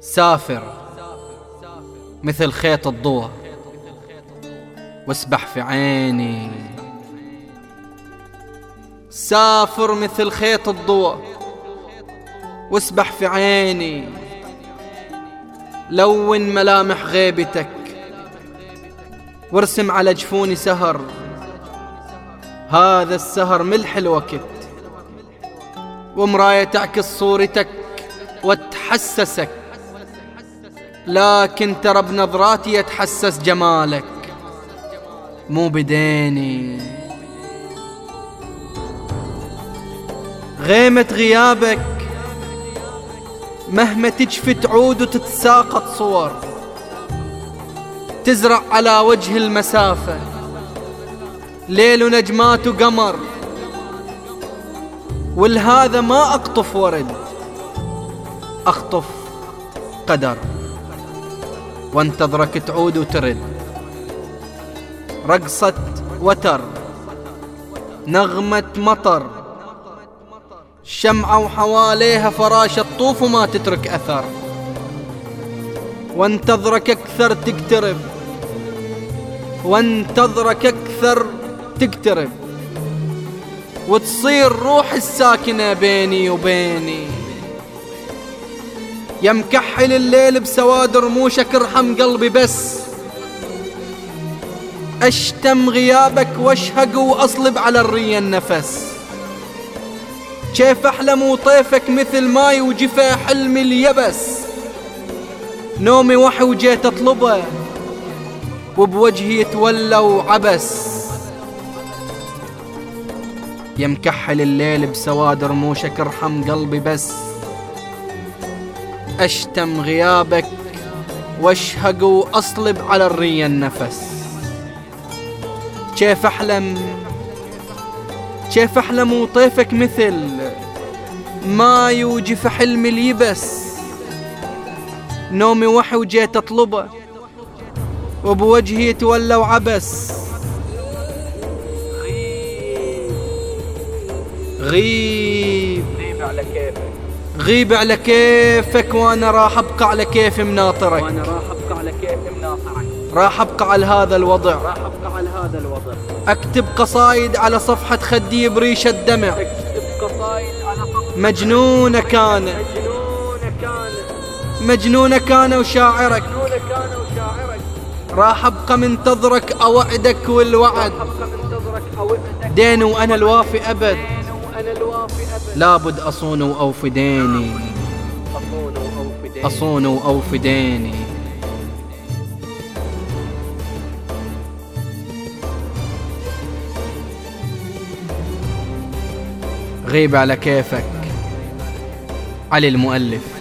سافر مثل خيط الضوء. واسبح في عيني. سافر مثل خيط الضوء. واسبح في عيني. لون ملامح غيبتك. وارسم على جفوني سهر. هذا السهر ملح الوقت. ومراية تعكس صورتك وتحسسك. لكن ترى بنظراتي يتحسس جمالك. مو بديني. غيمة غيابك مهما تجفي تعود وتتساقط صور. تزرع على وجه المسافة. ليل ونجمات وقمر. ولهذا ما أقطف ورد أخطف قدر. وانتظرك تعود وترد. رقصة وتر نغمة مطر شمعة وحواليها فراشة تطوف وما تترك أثر. وانتظرك أكثر تقترب. وانتظرك أكثر تقترب. وتصير روح الساكنة بيني وبيني. يا مكحل الليل بسواد رموشك ارحم قلبي بس. أشتم غيابك واشهق وأصلب على الرية النفس. كيف أحلم وطيفك مثل ماي وجفا حلمي اليبس. نومي وحي وجيت أطلبه وبوجهي يتولى وعبس. يا مكحل الليل بسواد رموشك ارحم قلبي بس. أشتم غيابك واشهق وأصلب على الرية النفس. كيف أحلم؟ كيف أحلم وطيفك مثل ما يوجف حلمي اليبس؟ نومي وحي وجيت أطلبه وبوجهي يتولى وعبس. غيب. غيب على كيفك. غيب على كيفك وأنا راح أبقى على كيفي مناطرك. وأنا راح أبقى على كيفي مناطرك. راح أبقى على هذا الوضع. راح أبقى على هذا الوضع. أكتب قصايد على صفحة خدي بريش الدمع. أكتب قصايد على صفحة مجنونة كان. مجنونة كان. مجنونة كان وشاعرك. مجنونة كان وشاعرك. راح أبقى منتظرك أوعدك والوعد. أبقى منتظرك أوعدك. دين وأنا الوافي أبد. لابد اصون واوفي ديني اصون واوفي دين اصون واوفي ديني غيب على كيفك. علي المؤلف.